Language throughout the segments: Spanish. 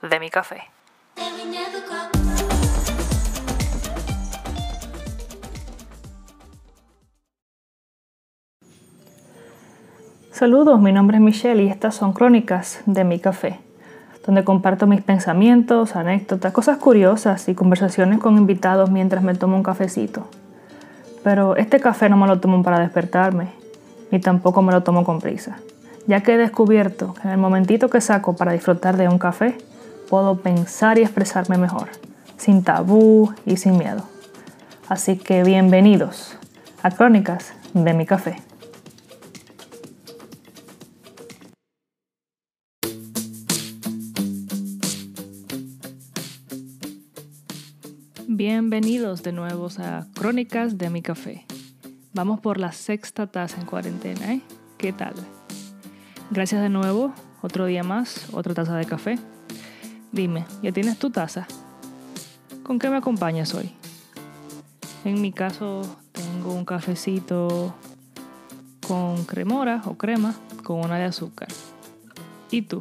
De mi café. Saludos, mi nombre es Michelle y estas son Crónicas de mi café, donde comparto mis pensamientos, anécdotas, cosas curiosas y conversaciones con invitados mientras me tomo un cafecito. Pero este café no me lo tomo para despertarme, ni tampoco me lo tomo con prisa, ya que he descubierto que en el momentito que saco para disfrutar de un café, puedo pensar y expresarme mejor, sin tabú y sin miedo. Así que bienvenidos a Crónicas de mi café. Bienvenidos de nuevo a Crónicas de mi café. Vamos por la sexta taza en cuarentena, ¿eh? ¿Qué tal? Gracias de nuevo, otro día más, otra taza de café. Dime, ¿ya tienes tu taza? ¿Con qué me acompañas hoy? En mi caso, tengo un cafecito con cremora o crema con una de azúcar. ¿Y tú?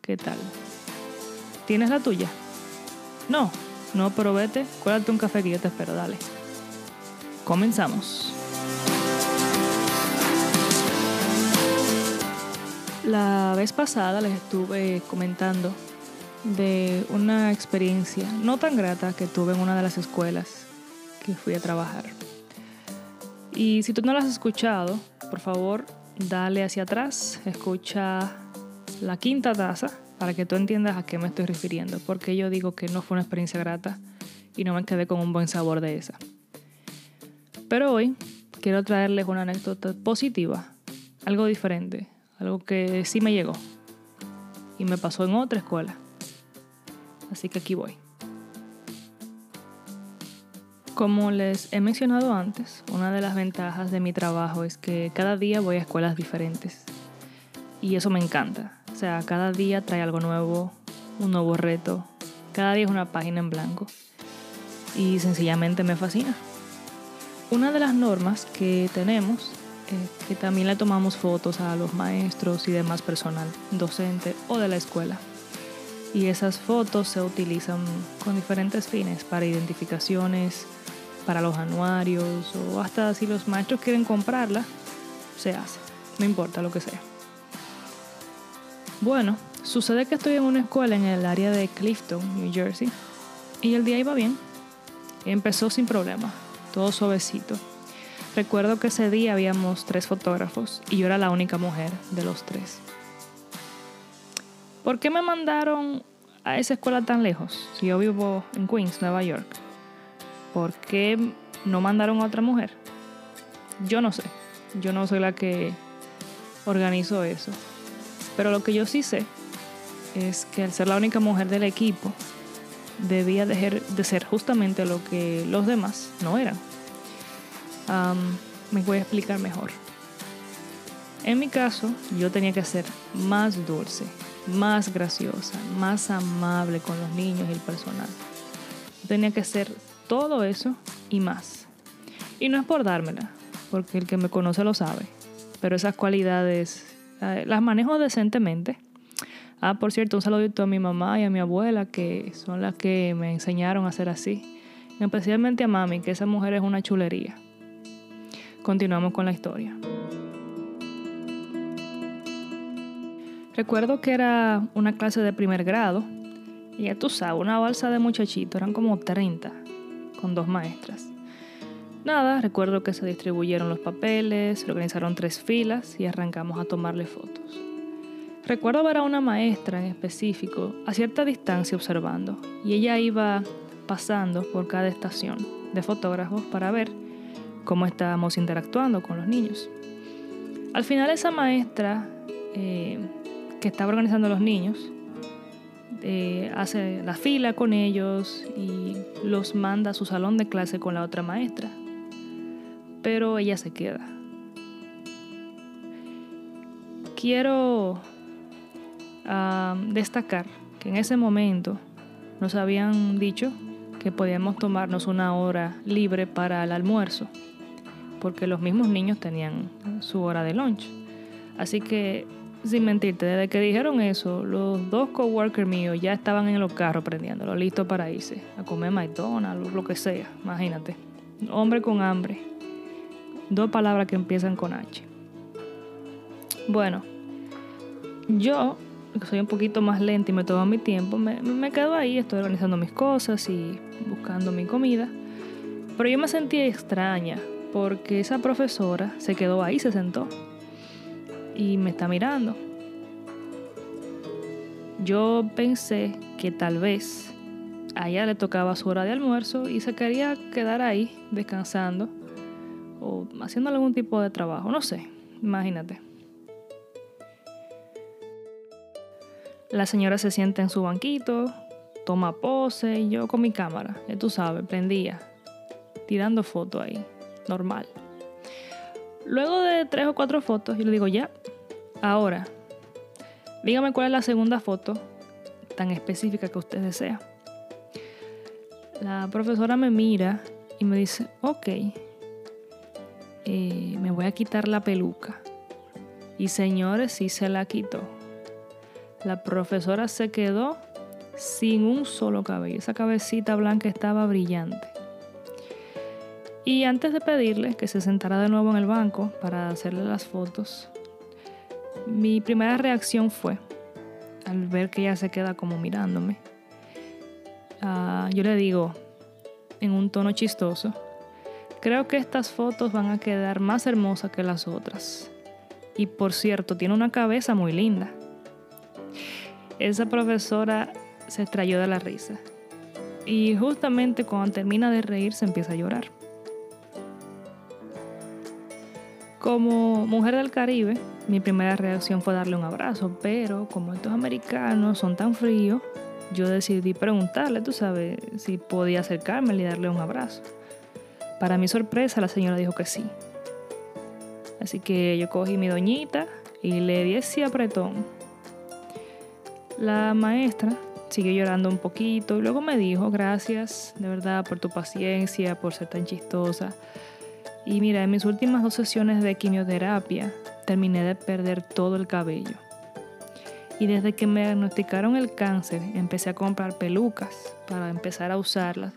¿Qué tal? ¿Tienes la tuya? No, no, pero vete, cuélate un café que yo te espero, dale. Comenzamos. La vez pasada les estuve comentando de una experiencia no tan grata que tuve en una de las escuelas que fui a trabajar. Y si tú no la has escuchado, por favor, dale hacia atrás, escucha la quinta taza para que tú entiendas a qué me estoy refiriendo, porque yo digo que no fue una experiencia grata y no me quedé con un buen sabor de esa. Pero hoy quiero traerles una anécdota positiva, algo diferente, algo que sí me llegó y me pasó en otra escuela. Así que aquí voy. Como les he mencionado antes, una de las ventajas de mi trabajo es que cada día voy a escuelas diferentes. Y eso me encanta. O sea, cada día trae algo nuevo, un nuevo reto. Cada día es una página en blanco. Y sencillamente me fascina. Una de las normas que tenemos que también le tomamos fotos a los maestros y demás personal, docente o de la escuela. Y esas fotos se utilizan con diferentes fines, para identificaciones, para los anuarios o hasta si los maestros quieren comprarla, se hace, no importa lo que sea. Bueno, sucede que estoy en una escuela en el área de Clifton, New Jersey, y el día iba bien. Empezó sin problema, todo suavecito. Recuerdo que ese día habíamos tres fotógrafos y yo era la única mujer de los tres. ¿Por qué me mandaron a esa escuela tan lejos si yo vivo en Queens, Nueva York? ¿Por qué no mandaron a otra mujer? Yo no sé. Yo no soy la que organizó eso. Pero lo que yo sí sé es que al ser la única mujer del equipo, debía de ser justamente lo que los demás no eran. Me voy a explicar mejor. En mi caso, yo tenía que ser más dulce, más graciosa, más amable con los niños y el personal. Tenía que ser todo eso y más. Y no es por dármela, porque el que me conoce lo sabe, pero esas cualidades eh, las manejo decentemente. Ah, por cierto, un saludito a mi mamá y a mi abuela, que son las que me enseñaron a ser así. Especialmente a mami, que esa mujer es una chulería. Continuamos con la historia. Recuerdo que era una clase de primer grado y ya tú sabes, una balsa de muchachitos, eran como 30, con dos maestras. Nada, recuerdo que se distribuyeron los papeles, se organizaron tres filas y arrancamos a tomarle fotos. Recuerdo ver a una maestra en específico a cierta distancia observando y ella iba pasando por cada estación de fotógrafos para ver cómo estábamos interactuando con los niños. Al final esa maestra eh, que estaba organizando a los niños eh, hace la fila con ellos y los manda a su salón de clase con la otra maestra pero ella se queda. Quiero destacar que en ese momento nos habían dicho que podíamos tomarnos una hora libre para el almuerzo, porque los mismos niños tenían su hora de lunch. Así que sin mentirte, desde que dijeron eso, los dos coworkers míos ya estaban en los carros prendiéndolo, listos para irse a comer McDonald's, lo que sea, imagínate. Hombre con hambre. Dos palabras que empiezan con H. Bueno, yo, que soy un poquito más lenta y me tomo mi tiempo, me, me quedo ahí, estoy organizando mis cosas y buscando mi comida. Pero yo me sentí extraña porque esa profesora se quedó ahí, se sentó y me está mirando. Yo pensé que tal vez a ella le tocaba su hora de almuerzo y se quería quedar ahí descansando o haciendo algún tipo de trabajo, no sé, imagínate. La señora se sienta en su banquito, toma pose y yo con mi cámara, ya tú sabes, prendía, tirando fotos ahí, normal. Luego de tres o cuatro fotos, yo le digo, ya, ahora, dígame cuál es la segunda foto tan específica que usted desea. La profesora me mira y me dice, ok, eh, me voy a quitar la peluca. Y señores, sí se la quitó. La profesora se quedó sin un solo cabello. Esa cabecita blanca estaba brillante. Y antes de pedirle que se sentara de nuevo en el banco para hacerle las fotos, mi primera reacción fue, al ver que ella se queda como mirándome, uh, yo le digo en un tono chistoso, creo que estas fotos van a quedar más hermosas que las otras. Y por cierto, tiene una cabeza muy linda. Esa profesora se extrayó de la risa. Y justamente cuando termina de reír se empieza a llorar. Como mujer del Caribe, mi primera reacción fue darle un abrazo, pero como estos americanos son tan fríos, yo decidí preguntarle, tú sabes, si podía acercarme y darle un abrazo. Para mi sorpresa, la señora dijo que sí. Así que yo cogí mi doñita y le di ese apretón la maestra siguió llorando un poquito y luego me dijo, gracias de verdad por tu paciencia, por ser tan chistosa. Y mira, en mis últimas dos sesiones de quimioterapia terminé de perder todo el cabello. Y desde que me diagnosticaron el cáncer, empecé a comprar pelucas para empezar a usarlas,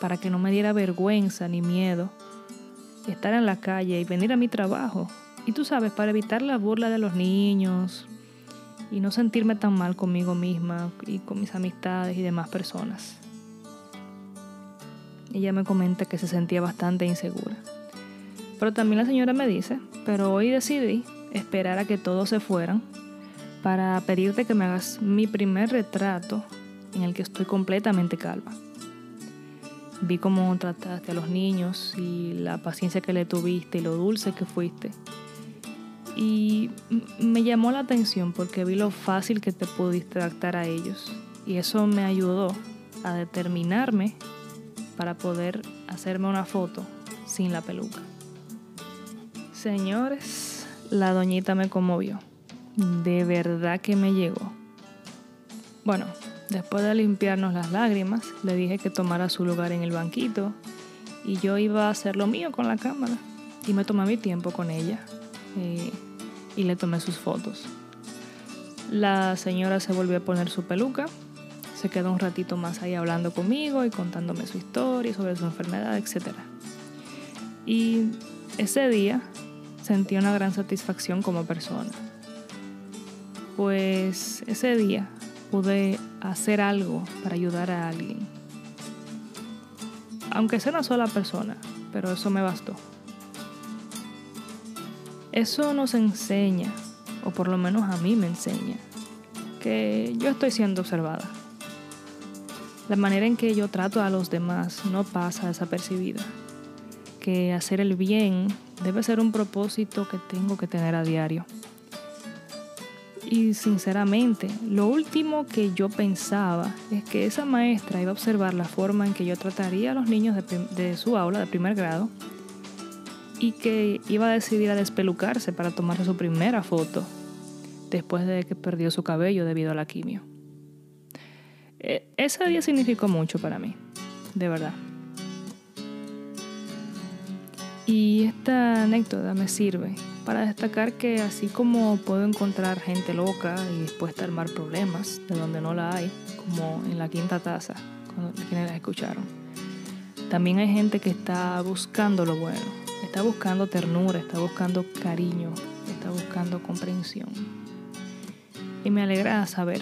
para que no me diera vergüenza ni miedo estar en la calle y venir a mi trabajo. Y tú sabes, para evitar la burla de los niños, y no sentirme tan mal conmigo misma y con mis amistades y demás personas. Ella me comenta que se sentía bastante insegura. Pero también la señora me dice, pero hoy decidí esperar a que todos se fueran para pedirte que me hagas mi primer retrato en el que estoy completamente calva. Vi cómo trataste a los niños y la paciencia que le tuviste y lo dulce que fuiste y me llamó la atención porque vi lo fácil que te pudiste adaptar a ellos. Y eso me ayudó a determinarme para poder hacerme una foto sin la peluca. Señores, la doñita me conmovió. De verdad que me llegó. Bueno, después de limpiarnos las lágrimas, le dije que tomara su lugar en el banquito y yo iba a hacer lo mío con la cámara. Y me tomé mi tiempo con ella. Eh, y le tomé sus fotos. La señora se volvió a poner su peluca, se quedó un ratito más ahí hablando conmigo y contándome su historia sobre su enfermedad, etc. Y ese día sentí una gran satisfacción como persona. Pues ese día pude hacer algo para ayudar a alguien. Aunque sea una sola persona, pero eso me bastó. Eso nos enseña, o por lo menos a mí me enseña, que yo estoy siendo observada. La manera en que yo trato a los demás no pasa desapercibida. Que hacer el bien debe ser un propósito que tengo que tener a diario. Y sinceramente, lo último que yo pensaba es que esa maestra iba a observar la forma en que yo trataría a los niños de, su aula de primer grado y que iba a decidir a despelucarse para tomarse su primera foto después de que perdió su cabello debido a la quimio. E, ese día significó mucho para mí, de verdad. Y esta anécdota me sirve para destacar que así como puedo encontrar gente loca y dispuesta a armar problemas de donde no la hay, como en la quinta taza, quienes la escucharon, también hay gente que está buscando lo bueno, está buscando ternura, está buscando cariño, está buscando comprensión. Y me alegra saber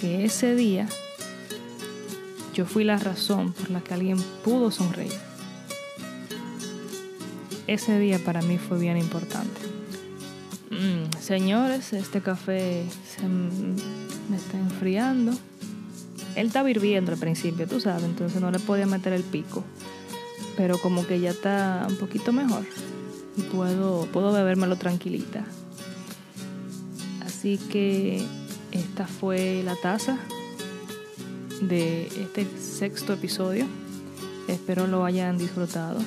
que ese día yo fui la razón por la que alguien pudo sonreír. Ese día para mí fue bien importante. Mm, señores, este café se me está enfriando. Él estaba hirviendo al principio, tú sabes, entonces no le podía meter el pico. Pero como que ya está un poquito mejor y puedo, puedo bebérmelo tranquilita. Así que esta fue la taza de este sexto episodio. Espero lo hayan disfrutado.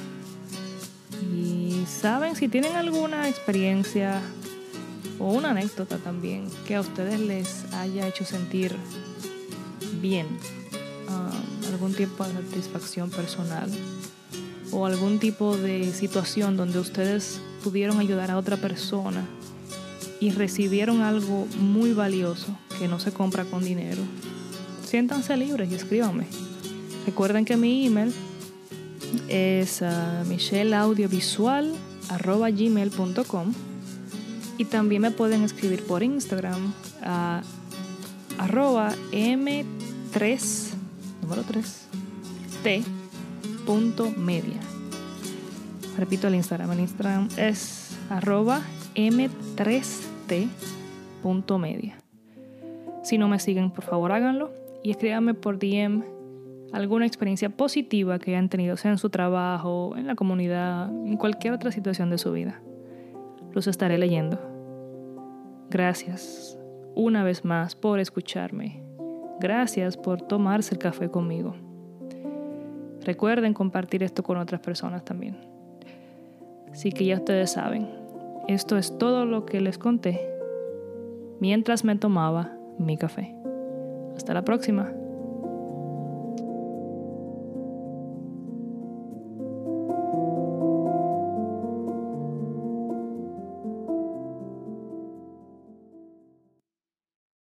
Saben, si tienen alguna experiencia o una anécdota también que a ustedes les haya hecho sentir bien, um, algún tipo de satisfacción personal o algún tipo de situación donde ustedes pudieron ayudar a otra persona y recibieron algo muy valioso que no se compra con dinero, siéntanse libres y escríbanme. Recuerden que mi email es uh, michelleaudiovisual.gmail.com y también me pueden escribir por Instagram a arroba m3 número 3 t punto media. Repito el Instagram el Instagram es arroba m3t punto media. Si no me siguen por favor háganlo y escríbanme por DM alguna experiencia positiva que hayan tenido, sea en su trabajo, en la comunidad, en cualquier otra situación de su vida. Los estaré leyendo. Gracias una vez más por escucharme. Gracias por tomarse el café conmigo. Recuerden compartir esto con otras personas también. Así que ya ustedes saben, esto es todo lo que les conté mientras me tomaba mi café. Hasta la próxima.